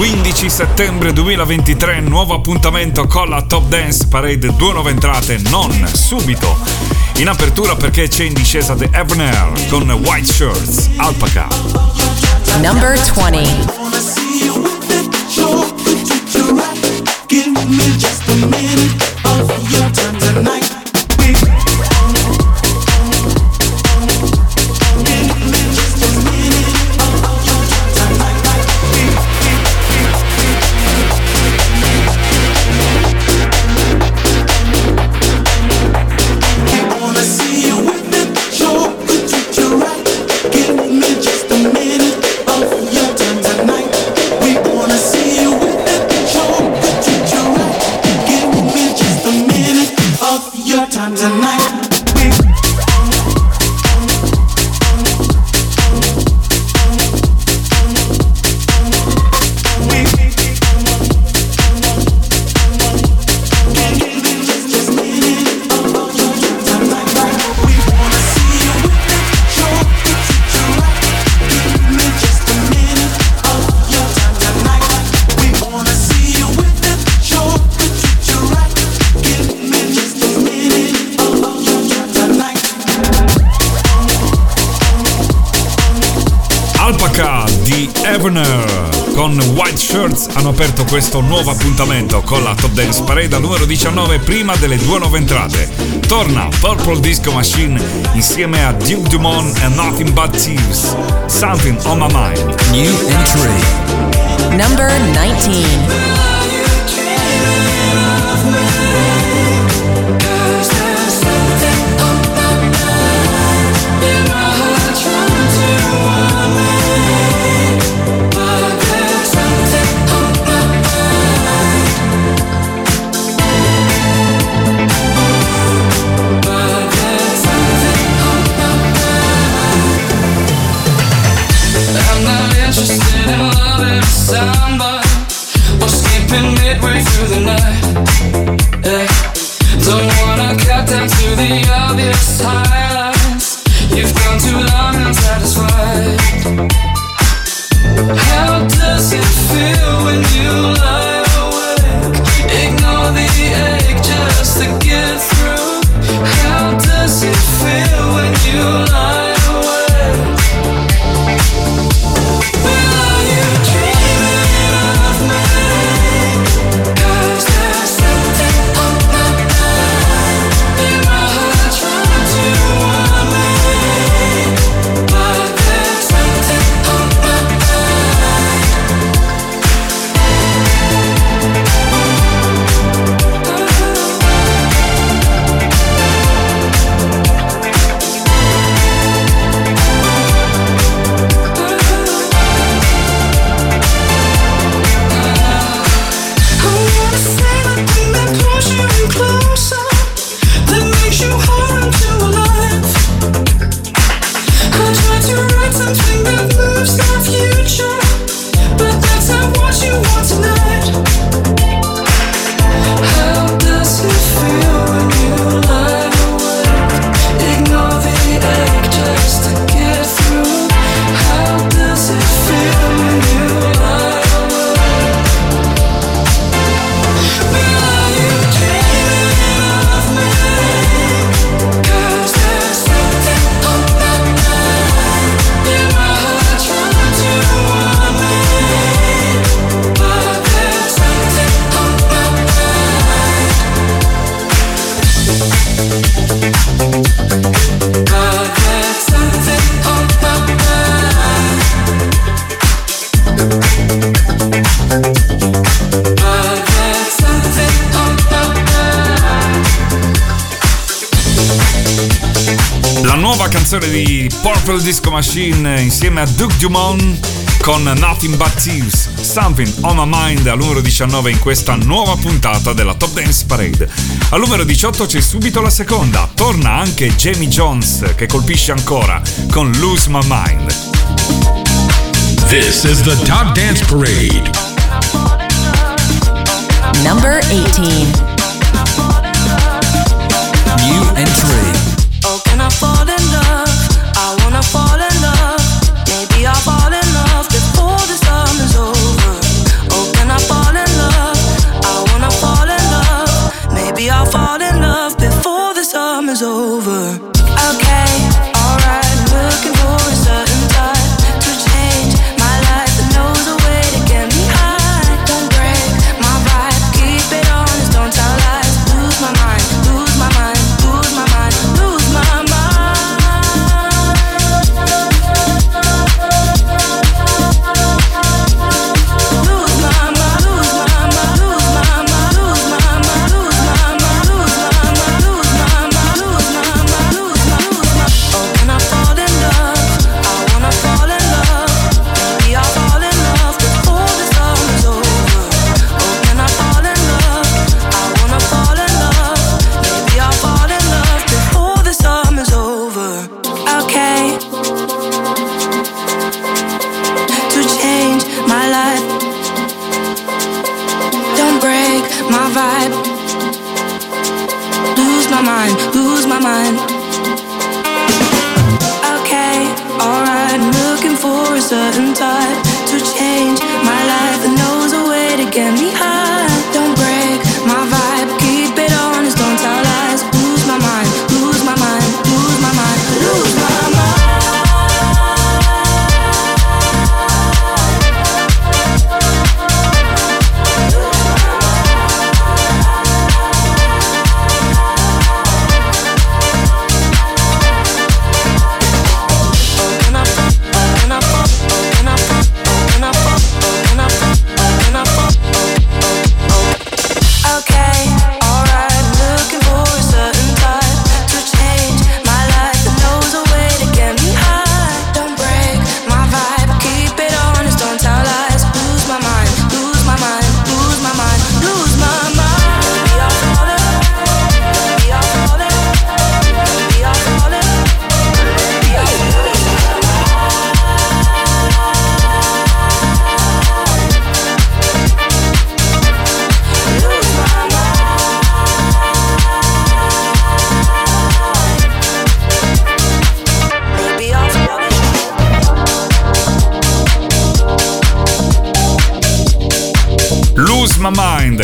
15 settembre 2023, nuovo appuntamento con la Top Dance Parade, due nuove entrate, non subito. In apertura perché c'è in discesa The Ebner con White Shirts, Alpaca. Number 20. Your time tonight. Shirts hanno aperto questo nuovo appuntamento con la Top Dance Parade numero 19 prima delle due nuove entrate. Torna Purple Disco Machine insieme a Duke Dumont e Nothing But Thieves. Something on my mind. New entry. Number 19. through the night. Yeah. Don't wanna cut down to the obvious. Machine insieme a Duke Dumont con Nothing But Thieves, Something On My Mind al numero 19 in questa nuova puntata della Top Dance Parade. Al numero 18 c'è subito la seconda, torna anche Jamie Jones che colpisce ancora con Lose My Mind. This is the Top Dance Parade. Number 18. New entry.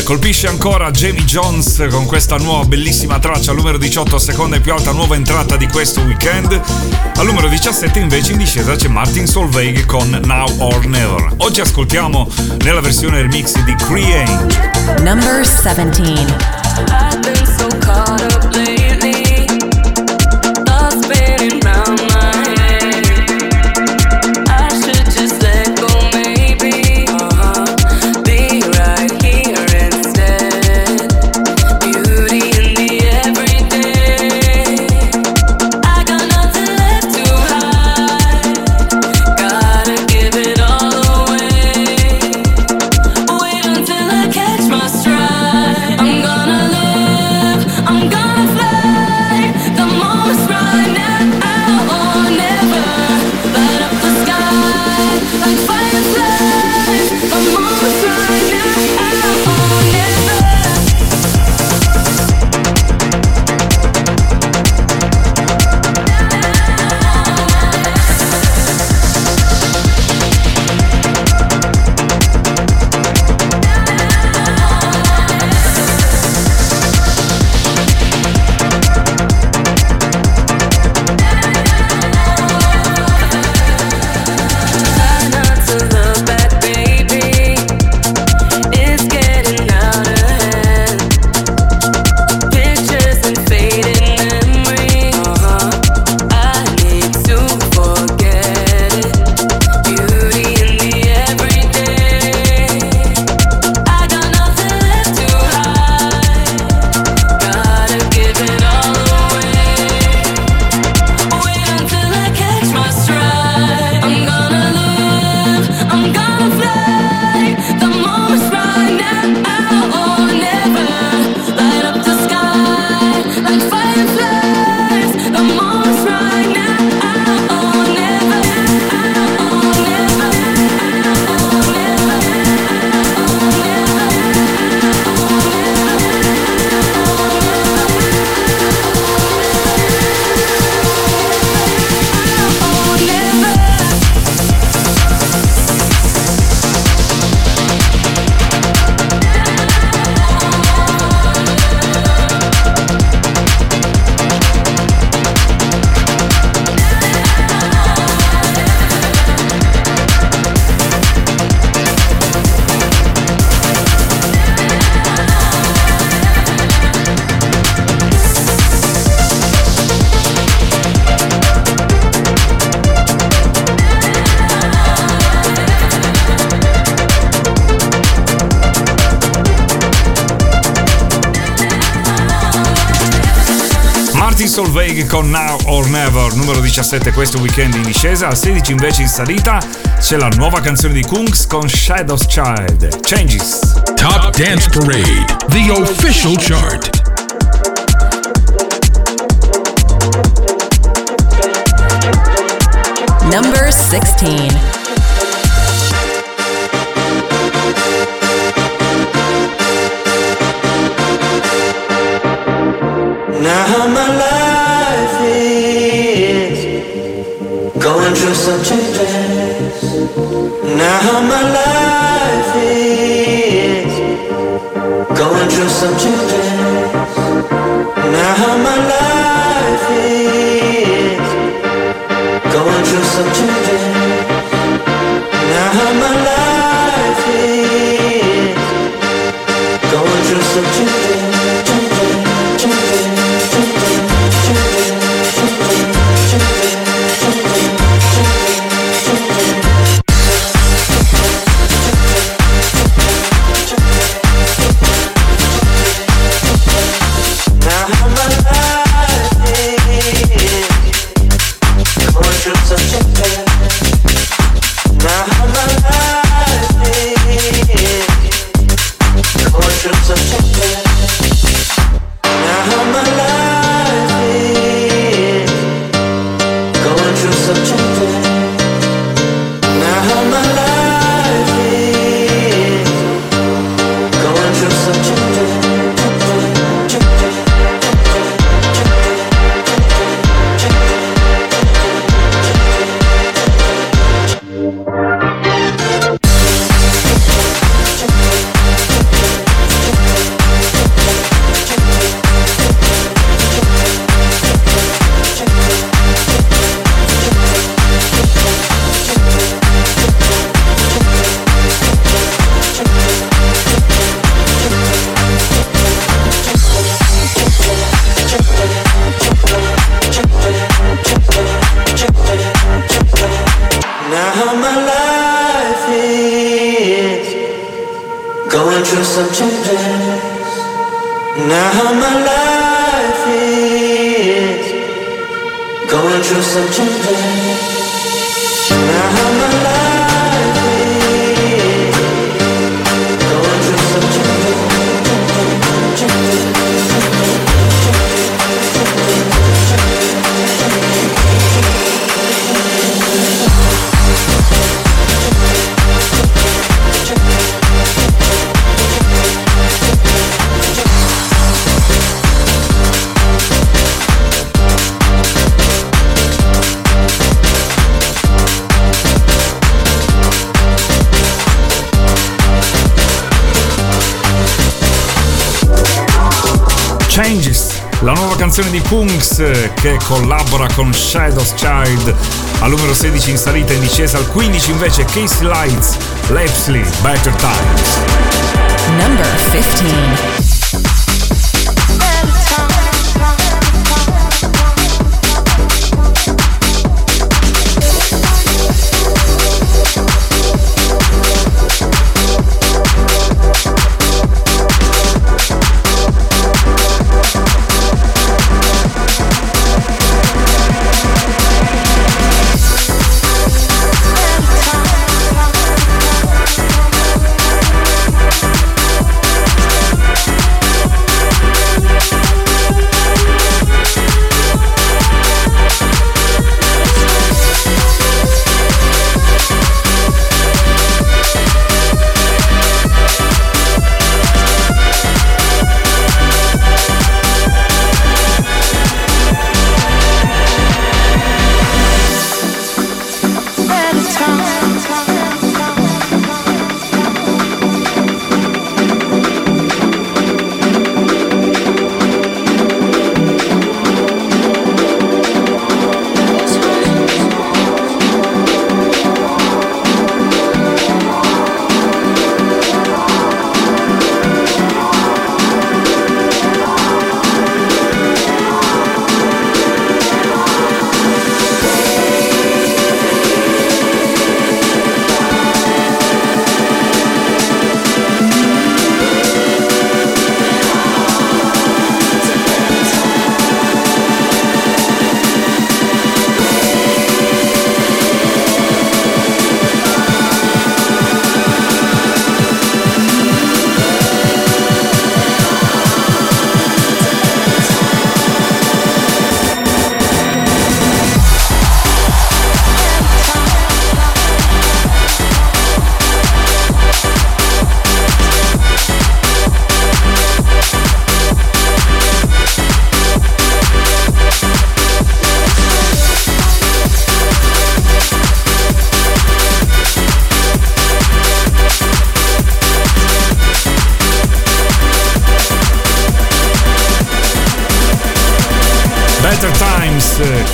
Colpisce ancora Jamie Jones con questa nuova bellissima traccia numero 18, seconda e più alta nuova entrata di questo weekend. Al numero 17 invece in discesa c'è Martin Solveig con Now or Never. Oggi ascoltiamo nella versione remix di Create. Number 17 Solveig con Now or Never, numero 17 questo weekend in discesa, al 16 invece in salita c'è la nuova canzone di Kungs con Shadows Child, Changes. Top Dance Parade, the official chart. Number 16. Now my some changes. Now my life is going through some changes. Now my life is going through some changes. Che collabora con Shadows Child al numero 16 in salita in discesa al 15 invece Casey Lights, Lepsley, Better Times. Number 15.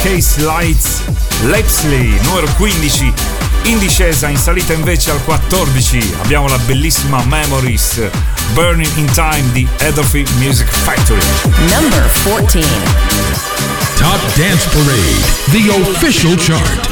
Case Lights Lepsley, numero 15. In discesa, in salita invece al 14 abbiamo la bellissima Memories Burning in Time di Edolphy Music Factory. Number 14. Top Dance Parade, the official chart.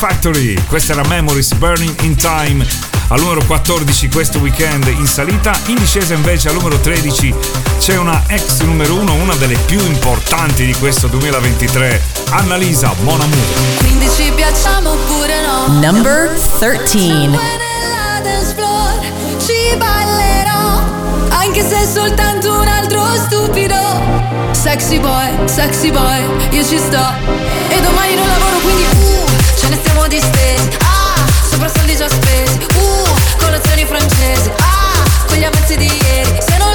Factory. Questa era Memories Burning in Time. Al numero 14 questo weekend in salita, in discesa invece al numero 13 c'è una ex numero 1, una delle più importanti di questo 2023, Annalisa Mon Amour. Quindi ci piacciamo oppure no? Number 13. Ci ballerò, anche se è soltanto un altro stupido. Sexy boy, sexy boy, io ci sto. E domani non lavoro quindi uh, ne stiamo distesi. Ah, sopra soldi già spesi. Uh, colazioni francesi. Ah, con gli avanzi di ieri. Se non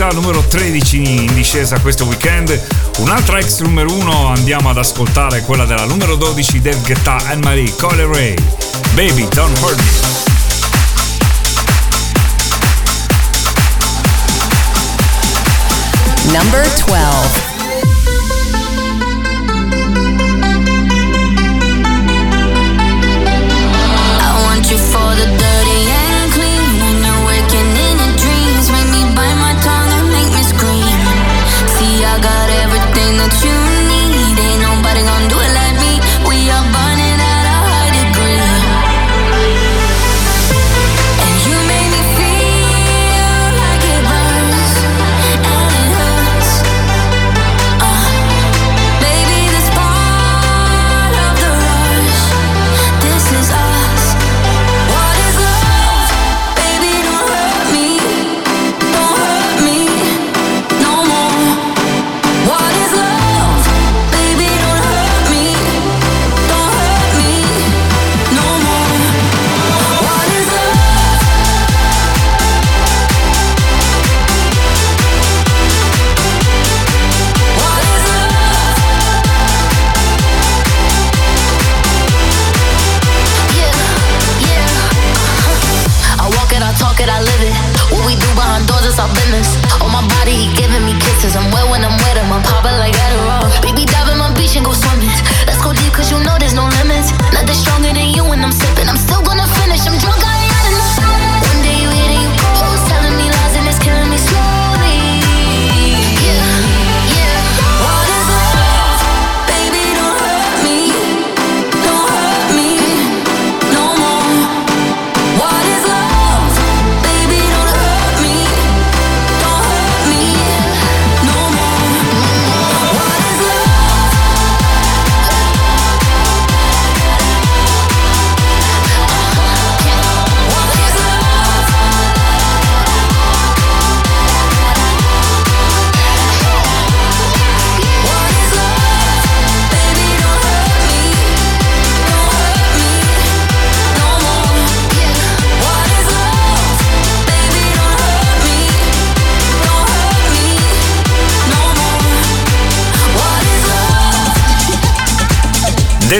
Annalisa, numero 13 in discesa questo weekend. Un'altra ex numero 1 andiamo ad ascoltare, quella della numero 12 Dev Guetta Anne-Marie Coleray. Baby, don't hurt me. Number 12.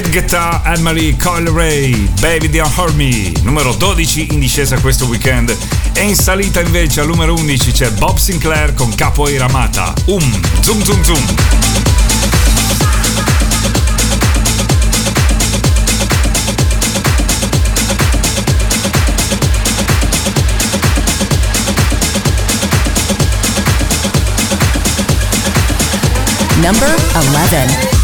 Dead Guetta, Anne-Marie Ray, Baby Don't Hurt Me, numero 12 in discesa questo weekend. E in salita invece al numero 11 c'è Bob Sinclair con Capoeira Mata. Um, zoom zoom zoom. Number 11.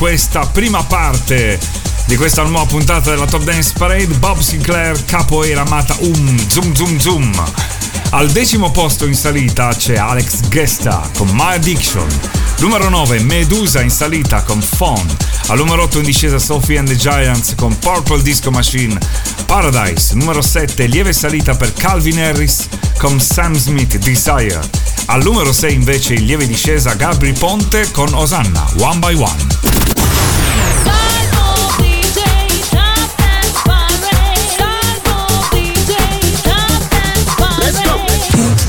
Questa prima parte di questa nuova puntata della Top Dance Parade, Bob Sinclair, capoeira amata um, zoom zoom zoom. Al decimo posto in salita c'è Alex Gesta con My Addiction. Numero 9 Medusa in salita con Phone. Al numero 8 in discesa Sophie and the Giants con Purple Disco Machine. Paradise. Numero 7 lieve salita per Calvin Harris con Sam Smith Desire. Al numero 6 invece in lieve discesa Gabri Ponte con Osanna One by One.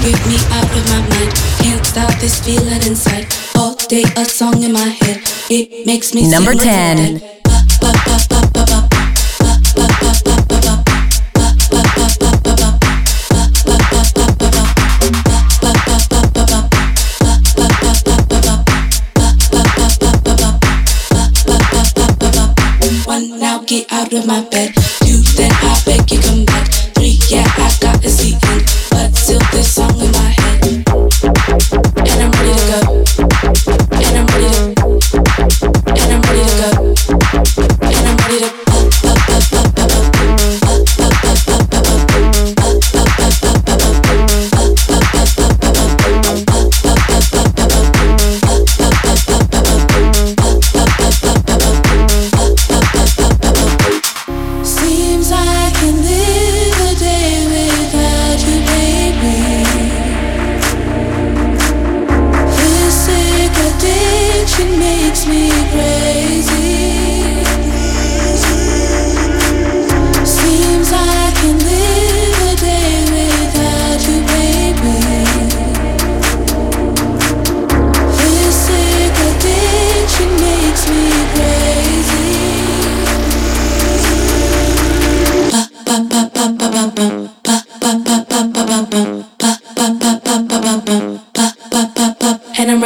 Get me out of my mind. Can't stop this feeling inside. All day a song in my head. It makes me Number 10. Out of my bed. Two then I beg you come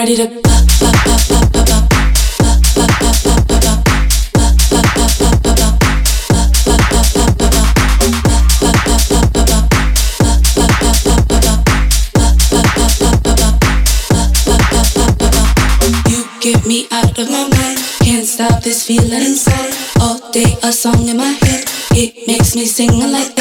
You get me out of my mind. Can't stop this feeling inside. All day a song in my head. It makes me sing like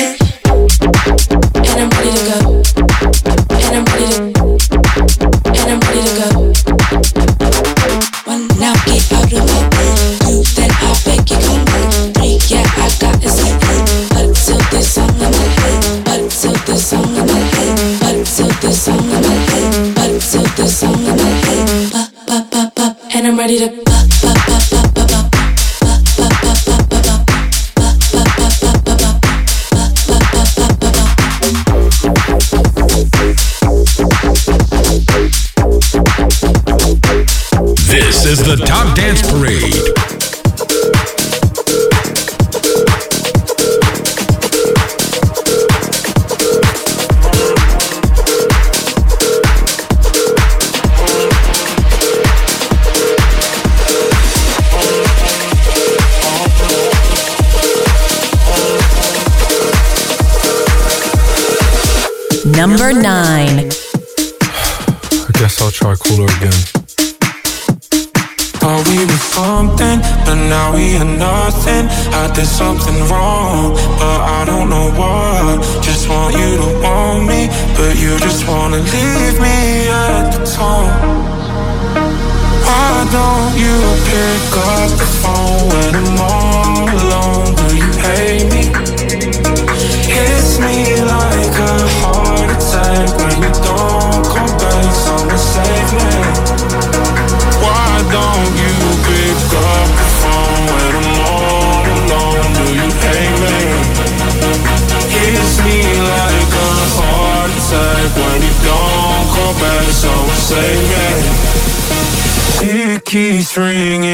It's ringing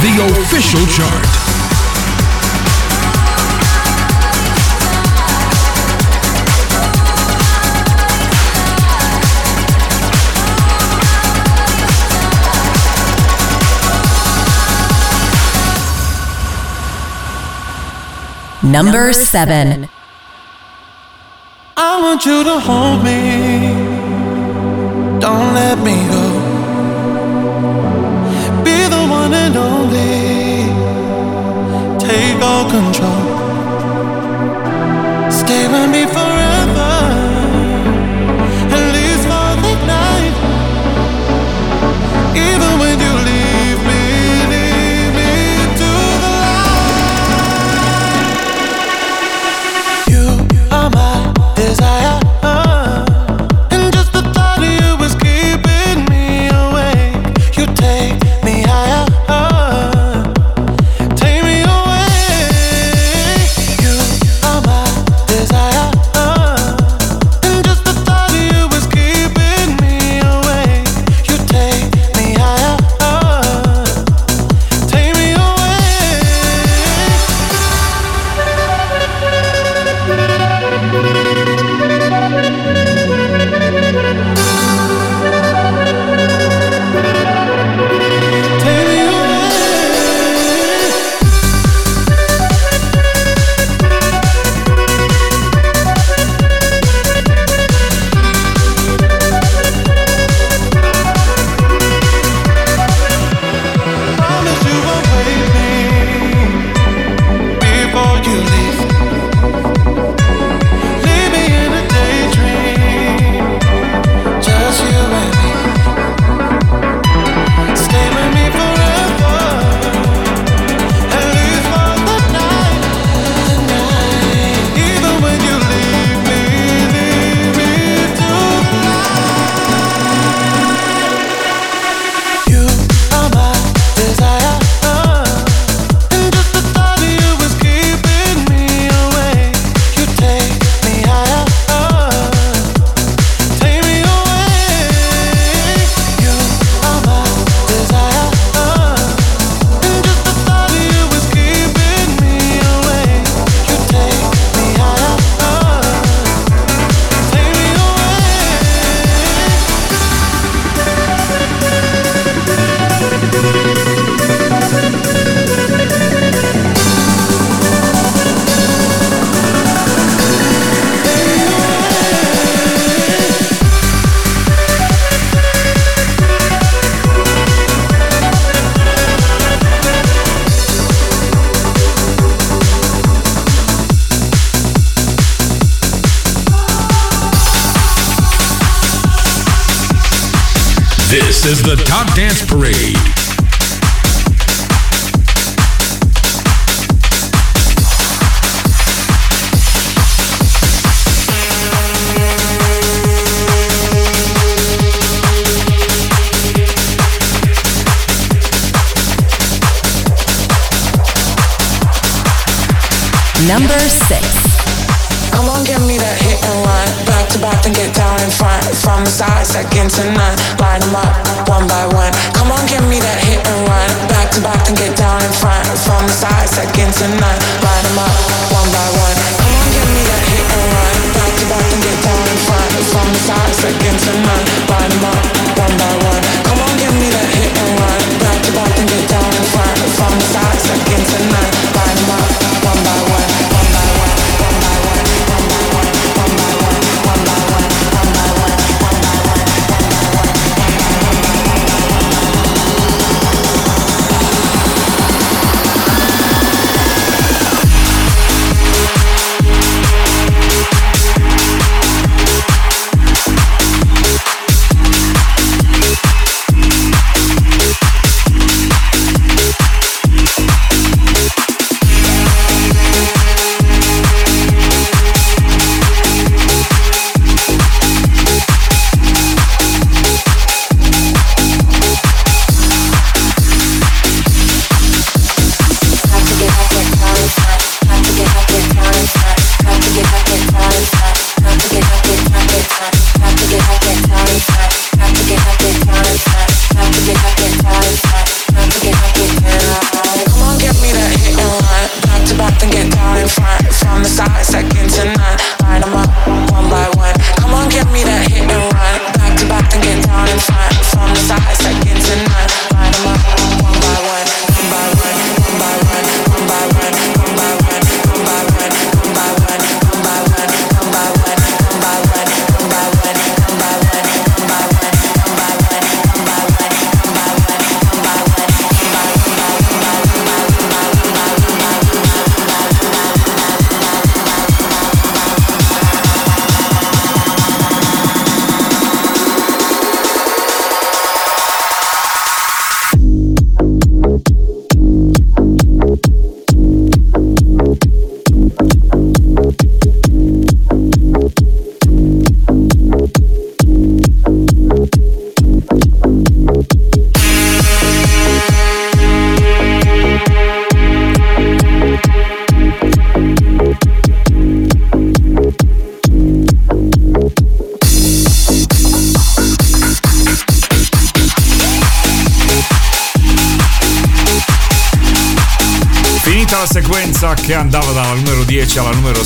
the official chart. Number seven. I want you to hold me. Don't let me Take all Hot Dance Parade. number six. Come on, give me that hit and. Back to back, get down in front. From the side, second to. Line them up one by one. Come on, give me that hit and run. Back to back, and get down in front. From the side, second to none.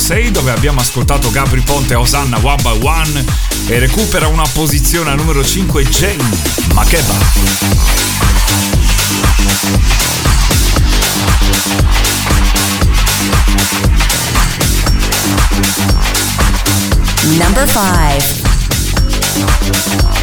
6 dove abbiamo ascoltato Gabri Ponte e Osanna One by One e recupera una posizione al numero 5 Jenny Makeba. Number 5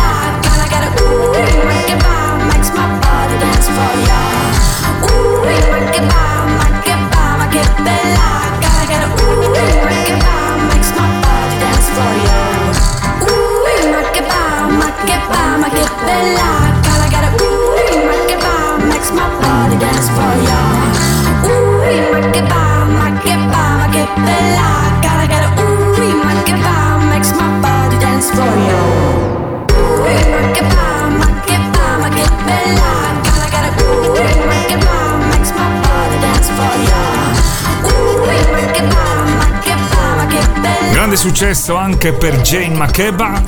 successo anche per Jane Makeba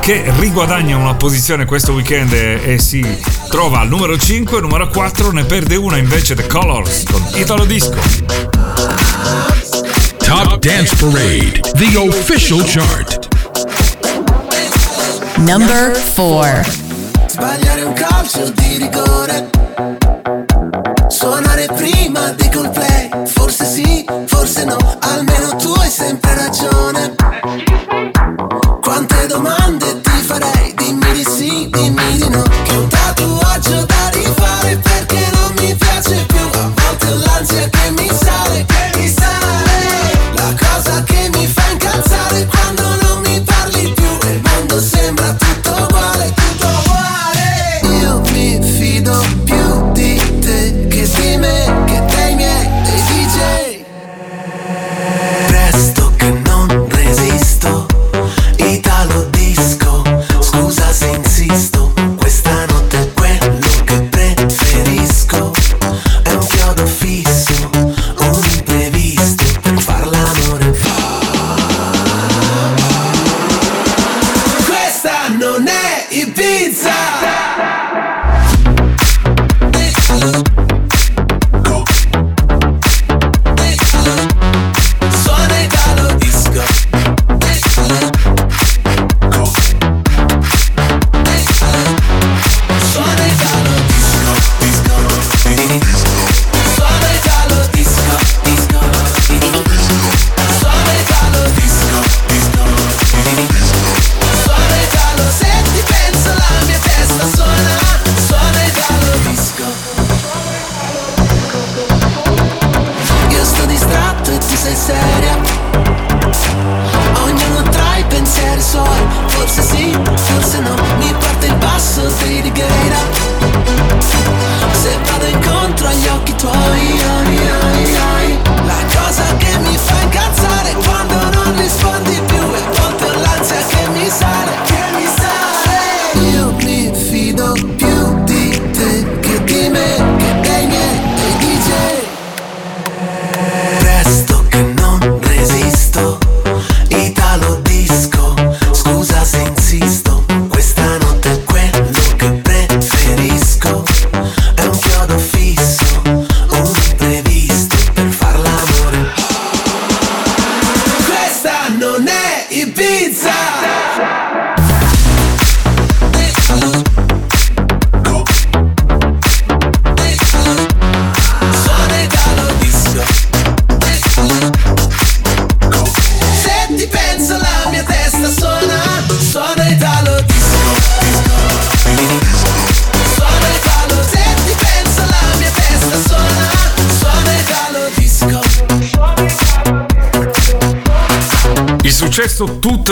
che riguadagna una posizione questo weekend e, e si trova al numero 5, numero 4 ne perde una invece The Colors con Italo Disco. Top Dance Parade, the official chart. Number 4. Sbagliare un calcio di rigore. Suonare prima di colpire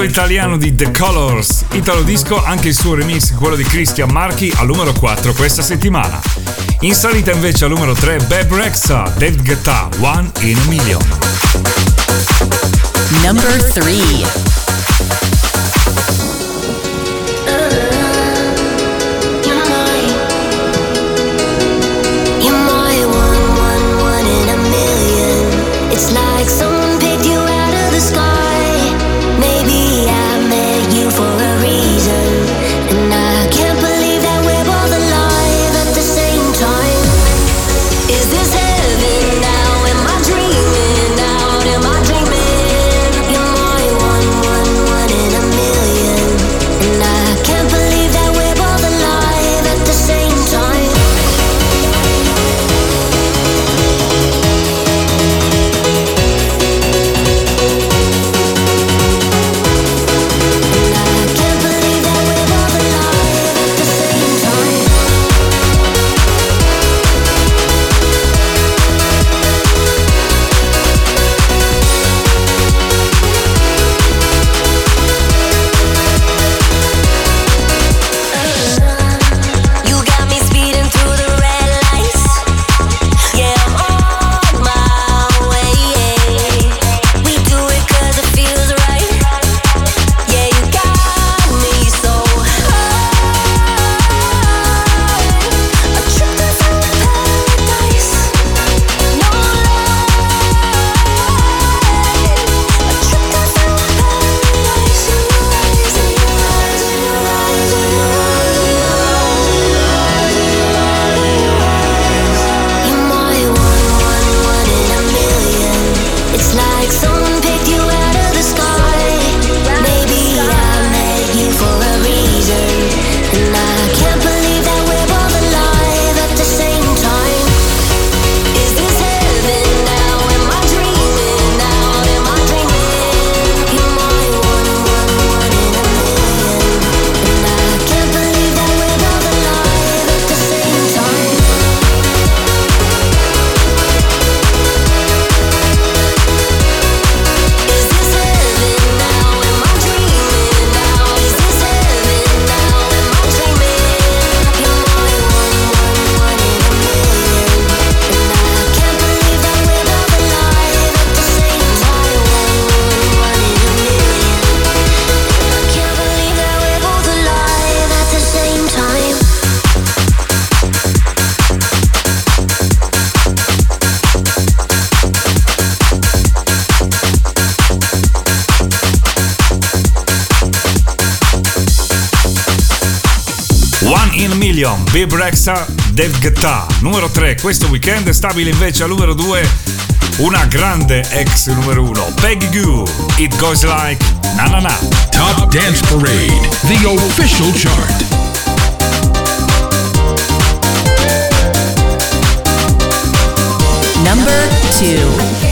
italiano di The Colors, Italo Disco, anche il suo remix, quello di Christian Marchi, al numero 4 questa settimana. In salita invece al numero 3 Beb Rexa, David Guetta, One in a Million. Number 3 someone picked you up. Bill Brexa, Dave Guetta. Numero 3 questo weekend, è stabile invece al numero 2 una grande ex numero 1, Peggy Goo. It goes like na na na. Top Dance Parade, the official chart. Number 2.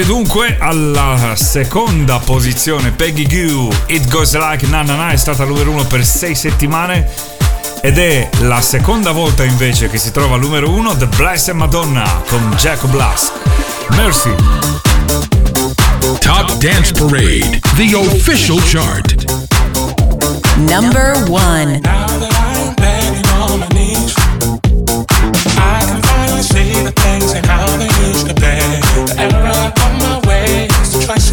Disponibile dunque alla seconda posizione Peggy Goo It Goes Like Na Na Na è stata numero uno per sei settimane ed è la seconda volta invece che si trova al numero uno The Blessed Madonna con Jack Blask. Mercy. Top Dance Parade The Official Chart. Number 1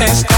eres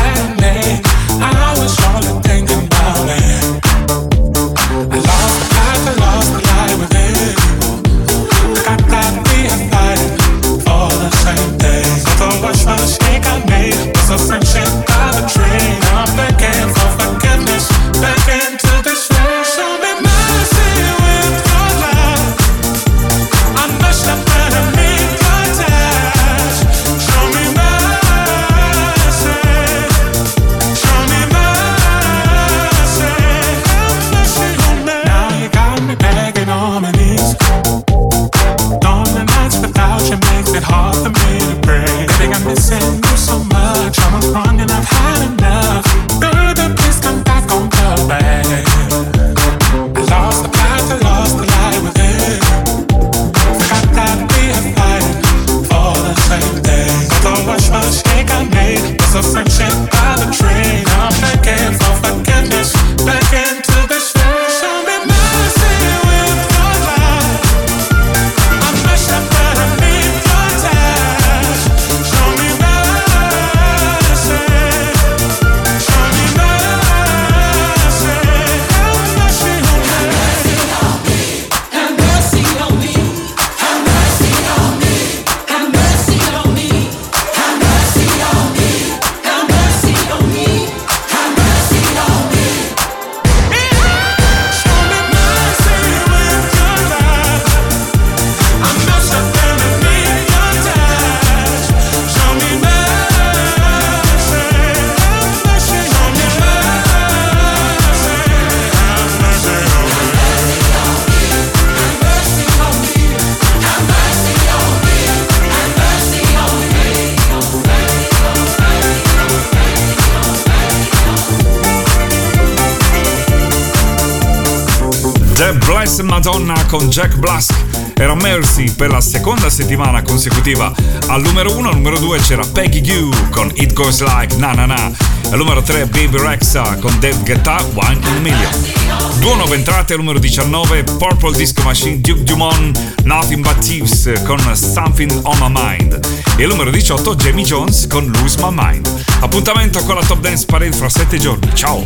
Jack Blask era Mercy per la seconda settimana consecutiva. Al numero 1 al numero 2 c'era Peggy Goo con It Goes Like Na Na Na. Al numero 3 Baby Rexa con Dave Guetta One in a Million. Due nuove entrate al numero 19 Purple Disco Machine Duke Dumont Nothing But Thieves con Something on My Mind. E al numero 18 Jamie Jones con Lose My Mind. Appuntamento con la Top Dance Parade fra 7 giorni. Ciao!